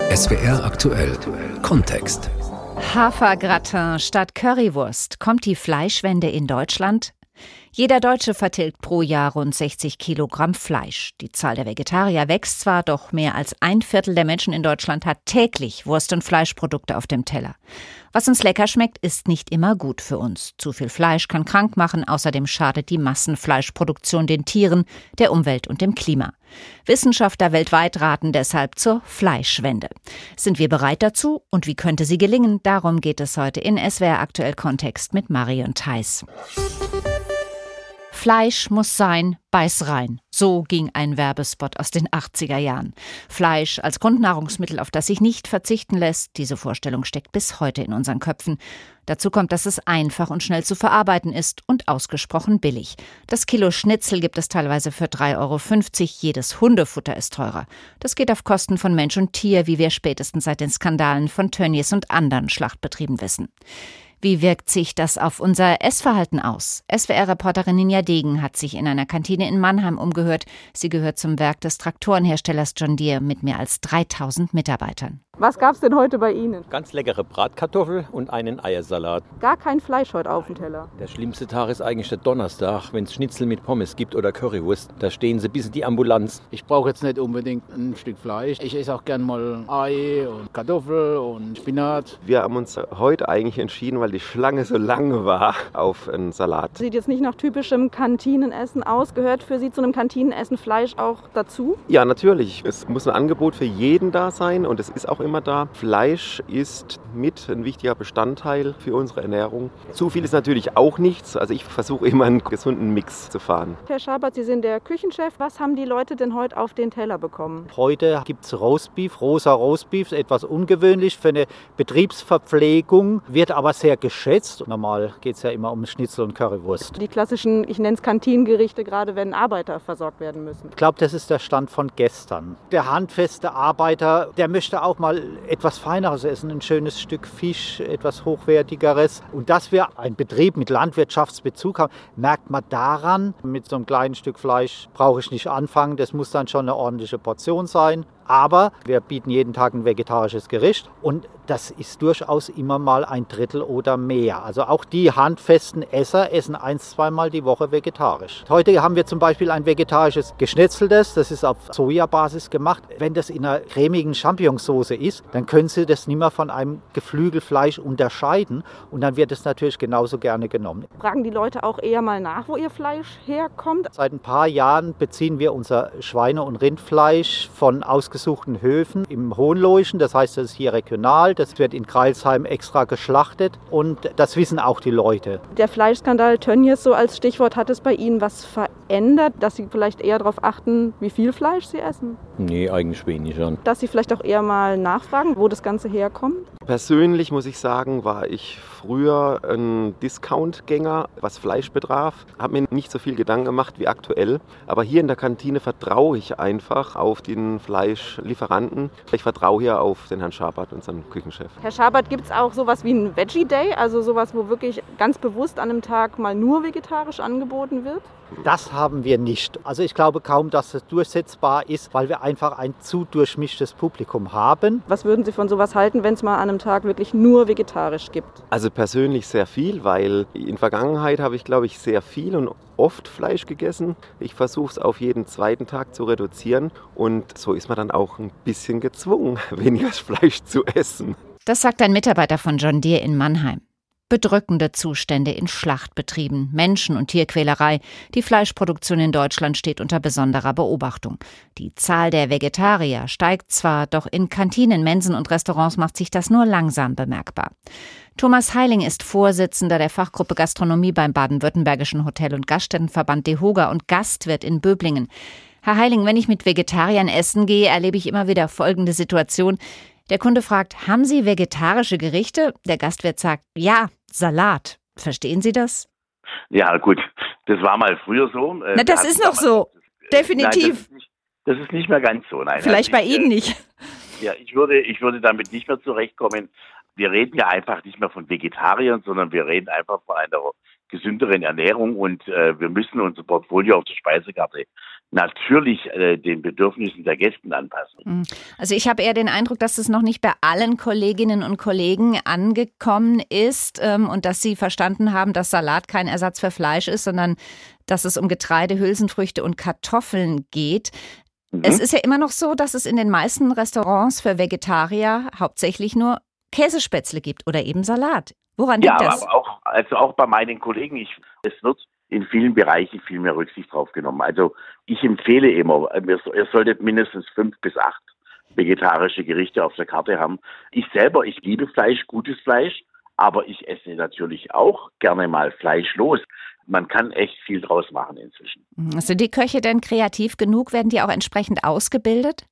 SWR aktuell Kontext. Hafergratin statt Currywurst. Kommt die Fleischwende in Deutschland? Jeder Deutsche vertilgt pro Jahr rund 60 Kilogramm Fleisch. Die Zahl der Vegetarier wächst zwar, doch mehr als ein Viertel der Menschen in Deutschland hat täglich Wurst- und Fleischprodukte auf dem Teller. Was uns lecker schmeckt, ist nicht immer gut für uns. Zu viel Fleisch kann krank machen, außerdem schadet die Massenfleischproduktion den Tieren, der Umwelt und dem Klima. Wissenschaftler weltweit raten deshalb zur Fleischwende. Sind wir bereit dazu und wie könnte sie gelingen? Darum geht es heute in SWR Aktuell Kontext mit Marion Theiss. Fleisch muss sein, beiß rein. So ging ein Werbespot aus den 80er Jahren. Fleisch als Grundnahrungsmittel, auf das sich nicht verzichten lässt, diese Vorstellung steckt bis heute in unseren Köpfen. Dazu kommt, dass es einfach und schnell zu verarbeiten ist und ausgesprochen billig. Das Kilo Schnitzel gibt es teilweise für 3,50 Euro. Jedes Hundefutter ist teurer. Das geht auf Kosten von Mensch und Tier, wie wir spätestens seit den Skandalen von Tönnies und anderen Schlachtbetrieben wissen. Wie wirkt sich das auf unser Essverhalten aus? SWR-Reporterin Ninja Degen hat sich in einer Kantine in Mannheim umgehört. Sie gehört zum Werk des Traktorenherstellers John Deere mit mehr als 3000 Mitarbeitern. Was gab es denn heute bei Ihnen? Ganz leckere Bratkartoffel und einen Eiersalat. Gar kein Fleisch heute auf dem Teller. Der schlimmste Tag ist eigentlich der Donnerstag, wenn es Schnitzel mit Pommes gibt oder Currywurst. Da stehen sie bis in die Ambulanz. Ich brauche jetzt nicht unbedingt ein Stück Fleisch. Ich esse auch gern mal Ei und Kartoffel und Spinat. Wir haben uns heute eigentlich entschieden, weil die Schlange so lange war, auf einen Salat. Sieht jetzt nicht nach typischem Kantinenessen aus. Gehört für Sie zu einem Kantinenessen Fleisch auch dazu? Ja, natürlich. Es muss ein Angebot für jeden da sein und es ist auch immer da. Fleisch ist mit ein wichtiger Bestandteil für unsere Ernährung. Zu viel ist natürlich auch nichts. Also ich versuche immer einen gesunden Mix zu fahren. Herr Schabert, Sie sind der Küchenchef. Was haben die Leute denn heute auf den Teller bekommen? Heute gibt es Roastbeef, rosa Roastbeef, etwas ungewöhnlich für eine Betriebsverpflegung, wird aber sehr geschätzt. Normal geht es ja immer um Schnitzel und Currywurst. Die klassischen, ich nenne es Kantinengerichte, gerade wenn Arbeiter versorgt werden müssen. Ich glaube, das ist der Stand von gestern. Der handfeste Arbeiter, der möchte auch mal etwas Feineres essen, ein schönes Stück Fisch, etwas Hochwertigeres. Und dass wir einen Betrieb mit Landwirtschaftsbezug haben, merkt man daran, mit so einem kleinen Stück Fleisch brauche ich nicht anfangen, das muss dann schon eine ordentliche Portion sein. Aber wir bieten jeden Tag ein vegetarisches Gericht und das ist durchaus immer mal ein Drittel oder mehr. Also auch die handfesten Esser essen ein, zweimal die Woche vegetarisch. Heute haben wir zum Beispiel ein vegetarisches Geschnetzeltes, das ist auf Sojabasis gemacht. Wenn das in einer cremigen Champignonsauce ist, dann können Sie das nicht mehr von einem Geflügelfleisch unterscheiden und dann wird es natürlich genauso gerne genommen. Fragen die Leute auch eher mal nach, wo ihr Fleisch herkommt? Seit ein paar Jahren beziehen wir unser Schweine- und Rindfleisch von ausgesuchten Höfen im Hohenloischen. Das heißt, das ist hier regional. Das wird in Kreilsheim extra geschlachtet und das wissen auch die Leute. Der Fleischskandal Tönnies so als Stichwort, hat es bei Ihnen was verändert, dass Sie vielleicht eher darauf achten, wie viel Fleisch Sie essen? Nee, eigentlich weniger. Dass Sie vielleicht auch eher mal nachfragen, wo das Ganze herkommt? Persönlich muss ich sagen, war ich früher ein Discount-Gänger, was Fleisch betraf. Habe mir nicht so viel Gedanken gemacht wie aktuell. Aber hier in der Kantine vertraue ich einfach auf den Fleischlieferanten. Ich vertraue hier auf den Herrn Schabert, unseren Küchenchef. Herr Schabert, gibt es auch sowas wie einen Veggie Day? Also sowas, wo wirklich ganz bewusst an einem Tag mal nur vegetarisch angeboten wird? Das haben wir nicht. Also ich glaube kaum, dass es durchsetzbar ist, weil wir einfach ein zu durchmischtes Publikum haben. Was würden Sie von sowas halten, wenn es mal an einem Tag wirklich nur vegetarisch gibt? Also persönlich sehr viel, weil in Vergangenheit habe ich, glaube ich, sehr viel und oft Fleisch gegessen. Ich versuche es auf jeden zweiten Tag zu reduzieren und so ist man dann auch ein bisschen gezwungen, weniger Fleisch zu essen. Das sagt ein Mitarbeiter von John Deere in Mannheim. Bedrückende Zustände in Schlachtbetrieben, Menschen- und Tierquälerei. Die Fleischproduktion in Deutschland steht unter besonderer Beobachtung. Die Zahl der Vegetarier steigt zwar, doch in Kantinen, Mensen und Restaurants macht sich das nur langsam bemerkbar. Thomas Heiling ist Vorsitzender der Fachgruppe Gastronomie beim Baden-Württembergischen Hotel- und Gaststättenverband DEHOGA und Gastwirt in Böblingen. Herr Heiling, wenn ich mit Vegetariern essen gehe, erlebe ich immer wieder folgende Situation. Der Kunde fragt, haben Sie vegetarische Gerichte? Der Gastwirt sagt, ja, Salat. Verstehen Sie das? Ja, gut. Das war mal früher so. Äh, Na, das ist noch so. Definitiv. Nein, das, ist nicht, das, ist nicht, mehr ganz so. Nein, Vielleicht also bei Ihnen nicht. Ja, ich würde, ich würde damit nicht mehr zurechtkommen. Wir reden ja einfach nicht mehr von Vegetariern, sondern wir reden einfach von einer gesünderen Ernährung und äh, wir müssen unser Portfolio auf der Speisekarte natürlich äh, den Bedürfnissen der Gästen anpassen. Hm. Also ich habe eher den Eindruck, dass es noch nicht bei allen Kolleginnen und Kollegen angekommen ist ähm, und dass sie verstanden haben, dass Salat kein Ersatz für Fleisch ist, sondern dass es um Getreide, Hülsenfrüchte und Kartoffeln geht. Mhm. Es ist ja immer noch so, dass es in den meisten Restaurants für Vegetarier hauptsächlich nur Käsespätzle gibt oder eben Salat. Woran liegt ja, das? Aber auch, also auch bei meinen Kollegen, ich, es wird in vielen Bereichen viel mehr Rücksicht drauf genommen. Also ich empfehle immer, ihr solltet mindestens fünf bis acht vegetarische Gerichte auf der Karte haben. Ich selber, ich liebe Fleisch, gutes Fleisch, aber ich esse natürlich auch gerne mal fleischlos. Man kann echt viel draus machen inzwischen. Sind die Köche denn kreativ genug? Werden die auch entsprechend ausgebildet?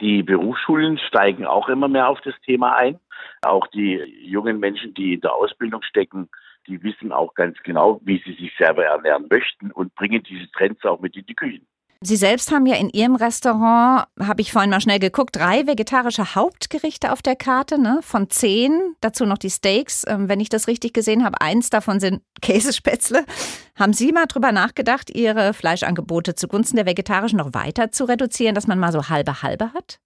Die Berufsschulen steigen auch immer mehr auf das Thema ein. Auch die jungen Menschen, die in der Ausbildung stecken, die wissen auch ganz genau, wie sie sich selber ernähren möchten und bringen diese Trends auch mit in die Küchen. Sie selbst haben ja in Ihrem Restaurant, habe ich vorhin mal schnell geguckt, drei vegetarische Hauptgerichte auf der Karte, ne? Von zehn, dazu noch die Steaks. Ähm, wenn ich das richtig gesehen habe, eins davon sind Käsespätzle. Haben Sie mal drüber nachgedacht, Ihre Fleischangebote zugunsten der vegetarischen noch weiter zu reduzieren, dass man mal so halbe halbe hat?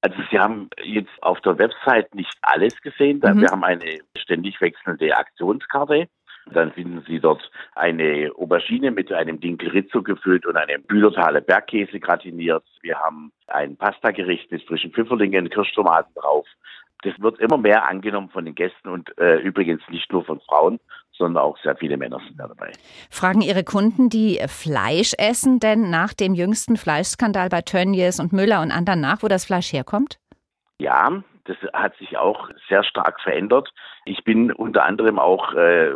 Also Sie haben jetzt auf der Website nicht alles gesehen. Mhm. Wir haben eine ständig wechselnde Aktionskarte. Dann finden Sie dort eine Aubergine mit einem Dinkel Rizzo gefüllt und einem Bühlertaler Bergkäse gratiniert. Wir haben ein Pastagericht mit frischen Pfifferlingen, Kirschtomaten drauf. Das wird immer mehr angenommen von den Gästen und äh, übrigens nicht nur von Frauen, sondern auch sehr viele Männer sind da dabei. Fragen Ihre Kunden, die Fleisch essen, denn nach dem jüngsten Fleischskandal bei Tönnies und Müller und anderen nach, wo das Fleisch herkommt? Ja, das hat sich auch sehr stark verändert. Ich bin unter anderem auch äh,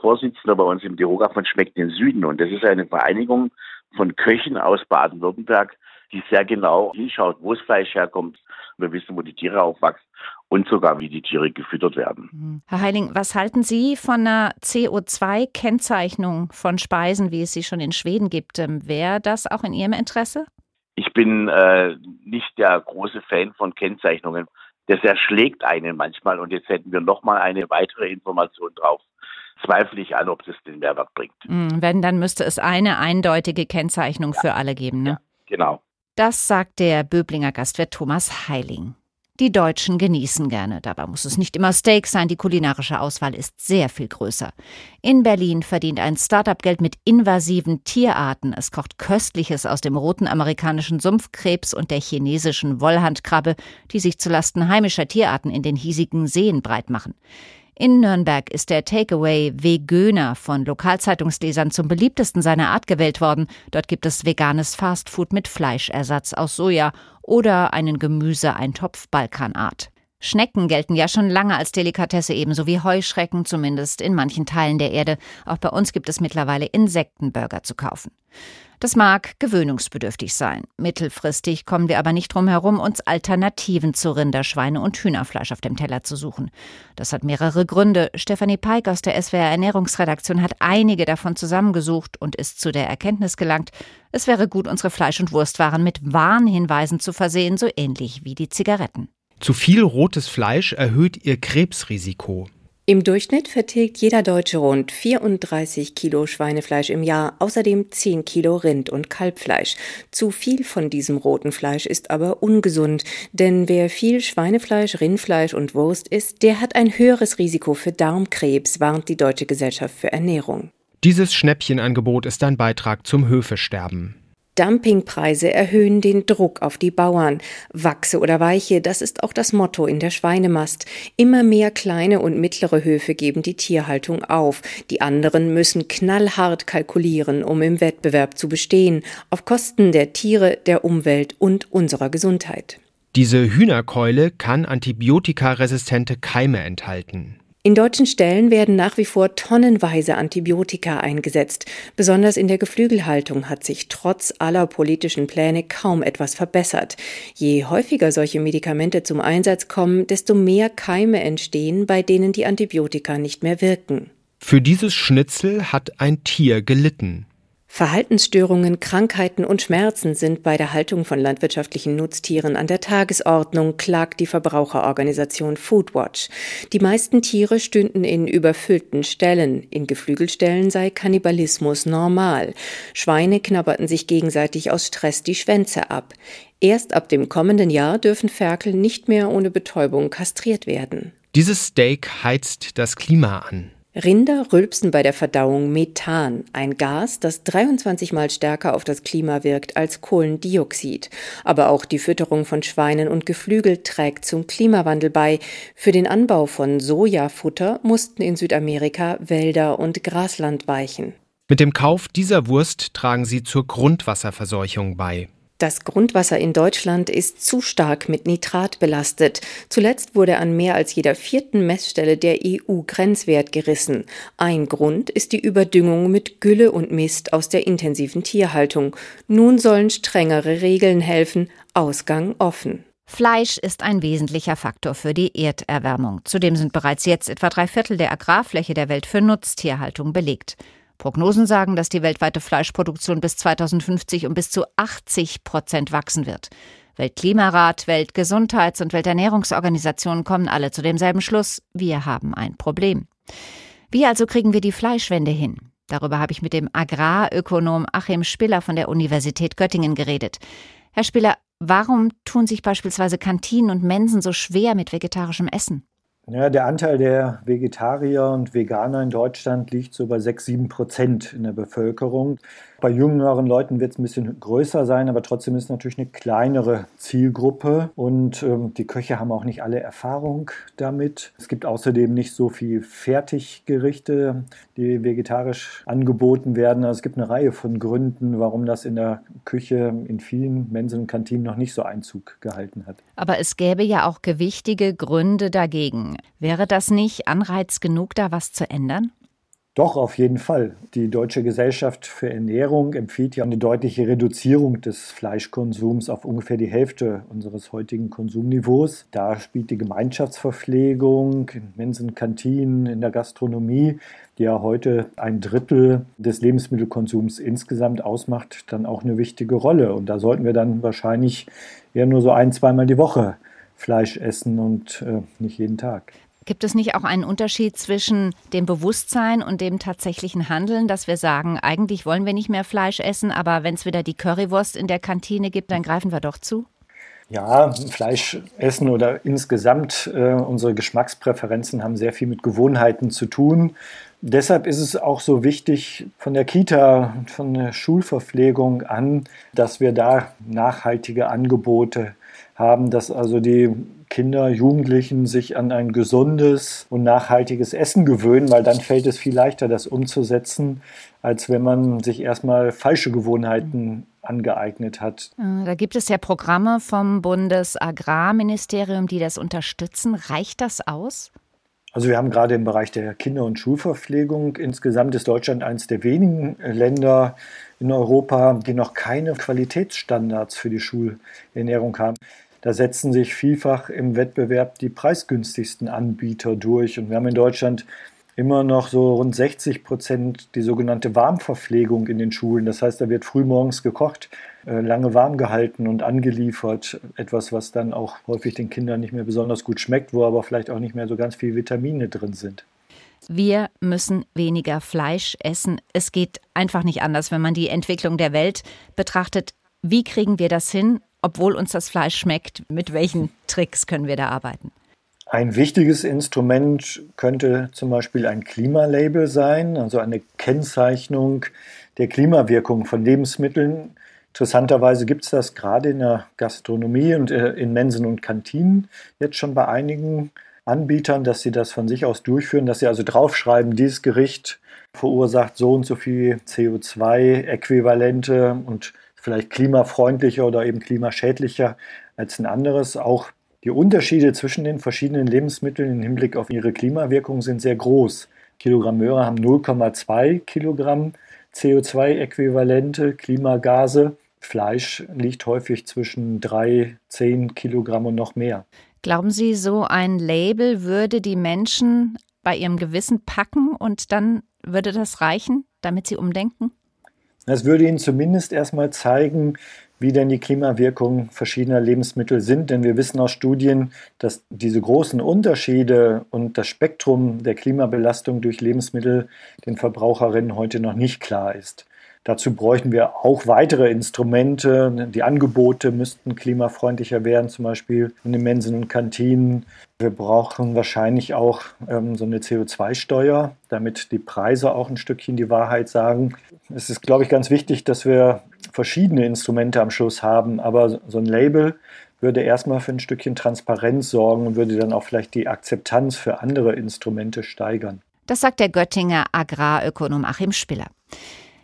Vorsitzender bei uns im Deroga von Schmeckt den Süden und das ist eine Vereinigung von Köchen aus Baden-Württemberg, die sehr genau hinschaut, wo das Fleisch herkommt. Wir wissen, wo die Tiere aufwachsen und sogar, wie die Tiere gefüttert werden. Mhm. Herr Heiling, was halten Sie von einer CO2-Kennzeichnung von Speisen, wie es sie schon in Schweden gibt? Ähm, wäre das auch in Ihrem Interesse? Ich bin äh, nicht der große Fan von Kennzeichnungen. Das erschlägt einen manchmal und jetzt hätten wir noch mal eine weitere Information drauf zweifle ich an, ob das den Mehrwert bringt. Mhm, wenn, dann müsste es eine eindeutige Kennzeichnung ja. für alle geben. Ne? Ja, genau. Das sagt der Böblinger Gastwirt Thomas Heiling. Die Deutschen genießen gerne. Dabei muss es nicht immer Steak sein. Die kulinarische Auswahl ist sehr viel größer. In Berlin verdient ein Startup Geld mit invasiven Tierarten. Es kocht Köstliches aus dem roten amerikanischen Sumpfkrebs und der chinesischen Wollhandkrabbe, die sich zulasten heimischer Tierarten in den hiesigen Seen breit machen. In Nürnberg ist der Takeaway Vegöner von Lokalzeitungslesern zum beliebtesten seiner Art gewählt worden. Dort gibt es veganes Fastfood mit Fleischersatz aus Soja oder einen Gemüseeintopf Balkanart. Schnecken gelten ja schon lange als Delikatesse, ebenso wie Heuschrecken, zumindest in manchen Teilen der Erde. Auch bei uns gibt es mittlerweile Insektenburger zu kaufen. Das mag gewöhnungsbedürftig sein. Mittelfristig kommen wir aber nicht drum herum, uns Alternativen zu Rinder, Schweine und Hühnerfleisch auf dem Teller zu suchen. Das hat mehrere Gründe. Stefanie Peik aus der SWR Ernährungsredaktion hat einige davon zusammengesucht und ist zu der Erkenntnis gelangt, es wäre gut, unsere Fleisch- und Wurstwaren mit Warnhinweisen zu versehen, so ähnlich wie die Zigaretten. Zu viel rotes Fleisch erhöht ihr Krebsrisiko. Im Durchschnitt vertilgt jeder Deutsche rund 34 Kilo Schweinefleisch im Jahr, außerdem 10 Kilo Rind- und Kalbfleisch. Zu viel von diesem roten Fleisch ist aber ungesund, denn wer viel Schweinefleisch, Rindfleisch und Wurst isst, der hat ein höheres Risiko für Darmkrebs, warnt die Deutsche Gesellschaft für Ernährung. Dieses Schnäppchenangebot ist ein Beitrag zum Höfesterben. Dumpingpreise erhöhen den Druck auf die Bauern. Wachse oder weiche, das ist auch das Motto in der Schweinemast. Immer mehr kleine und mittlere Höfe geben die Tierhaltung auf. Die anderen müssen knallhart kalkulieren, um im Wettbewerb zu bestehen, auf Kosten der Tiere, der Umwelt und unserer Gesundheit. Diese Hühnerkeule kann antibiotikaresistente Keime enthalten. In deutschen Ställen werden nach wie vor tonnenweise Antibiotika eingesetzt. Besonders in der Geflügelhaltung hat sich trotz aller politischen Pläne kaum etwas verbessert. Je häufiger solche Medikamente zum Einsatz kommen, desto mehr Keime entstehen, bei denen die Antibiotika nicht mehr wirken. Für dieses Schnitzel hat ein Tier gelitten. Verhaltensstörungen, Krankheiten und Schmerzen sind bei der Haltung von landwirtschaftlichen Nutztieren an der Tagesordnung, klagt die Verbraucherorganisation Foodwatch. Die meisten Tiere stünden in überfüllten Ställen. In Geflügelställen sei Kannibalismus normal. Schweine knabberten sich gegenseitig aus Stress die Schwänze ab. Erst ab dem kommenden Jahr dürfen Ferkel nicht mehr ohne Betäubung kastriert werden. Dieses Steak heizt das Klima an. Rinder rülpsen bei der Verdauung Methan, ein Gas, das 23 mal stärker auf das Klima wirkt als Kohlendioxid. Aber auch die Fütterung von Schweinen und Geflügel trägt zum Klimawandel bei. Für den Anbau von Sojafutter mussten in Südamerika Wälder und Grasland weichen. Mit dem Kauf dieser Wurst tragen sie zur Grundwasserverseuchung bei. Das Grundwasser in Deutschland ist zu stark mit Nitrat belastet. Zuletzt wurde an mehr als jeder vierten Messstelle der EU-Grenzwert gerissen. Ein Grund ist die Überdüngung mit Gülle und Mist aus der intensiven Tierhaltung. Nun sollen strengere Regeln helfen. Ausgang offen. Fleisch ist ein wesentlicher Faktor für die Erderwärmung. Zudem sind bereits jetzt etwa drei Viertel der Agrarfläche der Welt für Nutztierhaltung belegt. Prognosen sagen, dass die weltweite Fleischproduktion bis 2050 um bis zu 80 Prozent wachsen wird. Weltklimarat, Weltgesundheits- und Welternährungsorganisationen kommen alle zu demselben Schluss. Wir haben ein Problem. Wie also kriegen wir die Fleischwende hin? Darüber habe ich mit dem Agrarökonom Achim Spiller von der Universität Göttingen geredet. Herr Spiller, warum tun sich beispielsweise Kantinen und Mensen so schwer mit vegetarischem Essen? Ja, der Anteil der Vegetarier und Veganer in Deutschland liegt so bei 6, 7 Prozent in der Bevölkerung. Bei jüngeren Leuten wird es ein bisschen größer sein, aber trotzdem ist es natürlich eine kleinere Zielgruppe und ähm, die Köche haben auch nicht alle Erfahrung damit. Es gibt außerdem nicht so viel Fertiggerichte, die vegetarisch angeboten werden. Also es gibt eine Reihe von Gründen, warum das in der Küche in vielen Mensen und Kantinen noch nicht so Einzug gehalten hat. Aber es gäbe ja auch gewichtige Gründe dagegen. Wäre das nicht Anreiz genug, da was zu ändern? Doch, auf jeden Fall. Die Deutsche Gesellschaft für Ernährung empfiehlt ja eine deutliche Reduzierung des Fleischkonsums auf ungefähr die Hälfte unseres heutigen Konsumniveaus. Da spielt die Gemeinschaftsverpflegung in Mensen, Kantinen, in der Gastronomie, die ja heute ein Drittel des Lebensmittelkonsums insgesamt ausmacht, dann auch eine wichtige Rolle. Und da sollten wir dann wahrscheinlich eher nur so ein, zweimal die Woche Fleisch essen und äh, nicht jeden Tag. Gibt es nicht auch einen Unterschied zwischen dem Bewusstsein und dem tatsächlichen Handeln, dass wir sagen, eigentlich wollen wir nicht mehr Fleisch essen, aber wenn es wieder die Currywurst in der Kantine gibt, dann greifen wir doch zu? Ja, Fleisch essen oder insgesamt äh, unsere Geschmackspräferenzen haben sehr viel mit Gewohnheiten zu tun. Deshalb ist es auch so wichtig von der Kita, von der Schulverpflegung an, dass wir da nachhaltige Angebote haben, dass also die Kinder, Jugendlichen sich an ein gesundes und nachhaltiges Essen gewöhnen, weil dann fällt es viel leichter, das umzusetzen, als wenn man sich erstmal falsche Gewohnheiten angeeignet hat. Äh, da gibt es ja Programme vom Bundesagrarministerium, die das unterstützen. Reicht das aus? Also wir haben gerade im Bereich der Kinder- und Schulverpflegung insgesamt ist Deutschland eines der wenigen Länder in Europa, die noch keine Qualitätsstandards für die Schulernährung haben. Da setzen sich vielfach im Wettbewerb die preisgünstigsten Anbieter durch. Und wir haben in Deutschland immer noch so rund 60 Prozent die sogenannte Warmverpflegung in den Schulen. Das heißt, da wird frühmorgens gekocht, äh, lange warm gehalten und angeliefert. Etwas, was dann auch häufig den Kindern nicht mehr besonders gut schmeckt, wo aber vielleicht auch nicht mehr so ganz viele Vitamine drin sind. Wir müssen weniger Fleisch essen. Es geht einfach nicht anders, wenn man die Entwicklung der Welt betrachtet. Wie kriegen wir das hin? Obwohl uns das Fleisch schmeckt, mit welchen Tricks können wir da arbeiten? Ein wichtiges Instrument könnte zum Beispiel ein Klimalabel sein, also eine Kennzeichnung der Klimawirkung von Lebensmitteln. Interessanterweise gibt es das gerade in der Gastronomie und äh, in Mensen und Kantinen jetzt schon bei einigen Anbietern, dass sie das von sich aus durchführen, dass sie also draufschreiben, dieses Gericht verursacht so und so viel CO2-Äquivalente und vielleicht klimafreundlicher oder eben klimaschädlicher als ein anderes. Auch die Unterschiede zwischen den verschiedenen Lebensmitteln im Hinblick auf ihre Klimawirkung sind sehr groß. Kilogramm Möhre haben 0,2 Kilogramm CO2-Äquivalente, Klimagase. Fleisch liegt häufig zwischen 3, 10 Kilogramm und noch mehr. Glauben Sie, so ein Label würde die Menschen bei ihrem Gewissen packen und dann würde das reichen, damit sie umdenken? Das würde Ihnen zumindest erstmal zeigen, wie denn die Klimawirkungen verschiedener Lebensmittel sind. Denn wir wissen aus Studien, dass diese großen Unterschiede und das Spektrum der Klimabelastung durch Lebensmittel den Verbraucherinnen heute noch nicht klar ist. Dazu bräuchten wir auch weitere Instrumente. Die Angebote müssten klimafreundlicher werden, zum Beispiel in den Mensen und Kantinen. Wir brauchen wahrscheinlich auch ähm, so eine CO2-Steuer, damit die Preise auch ein Stückchen die Wahrheit sagen. Es ist, glaube ich, ganz wichtig, dass wir verschiedene Instrumente am Schluss haben, aber so ein Label würde erstmal für ein Stückchen Transparenz sorgen und würde dann auch vielleicht die Akzeptanz für andere Instrumente steigern. Das sagt der Göttinger Agrarökonom Achim Spiller.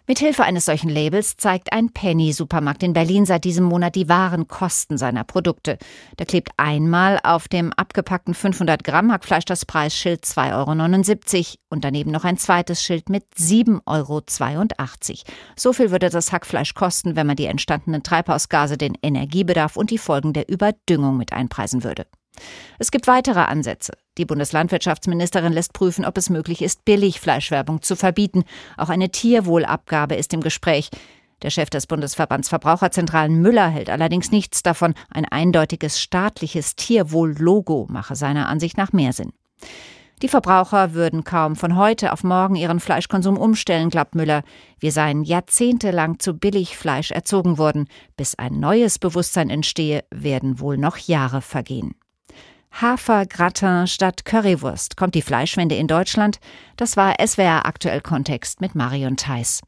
Mithilfe eines solchen Labels zeigt ein Penny-Supermarkt in Berlin seit diesem Monat die wahren Kosten seiner Produkte. Da klebt einmal auf dem abgepackten 500 Gramm Hackfleisch das Preisschild 2,79 Euro und daneben noch ein zweites Schild mit 7,82 Euro. So viel würde das Hackfleisch kosten, wenn man die entstandenen Treibhausgase, den Energiebedarf und die Folgen der Überdüngung mit einpreisen würde. Es gibt weitere Ansätze. Die Bundeslandwirtschaftsministerin lässt prüfen, ob es möglich ist, Billigfleischwerbung zu verbieten. Auch eine Tierwohlabgabe ist im Gespräch. Der Chef des Bundesverbands Verbraucherzentralen Müller hält allerdings nichts davon. Ein eindeutiges staatliches Tierwohl-Logo mache seiner Ansicht nach mehr Sinn. Die Verbraucher würden kaum von heute auf morgen ihren Fleischkonsum umstellen, glaubt Müller. Wir seien jahrzehntelang zu Billigfleisch erzogen worden. Bis ein neues Bewusstsein entstehe, werden wohl noch Jahre vergehen. Hafergratin statt Currywurst. Kommt die Fleischwende in Deutschland? Das war SWR aktuell Kontext mit Marion Theiss.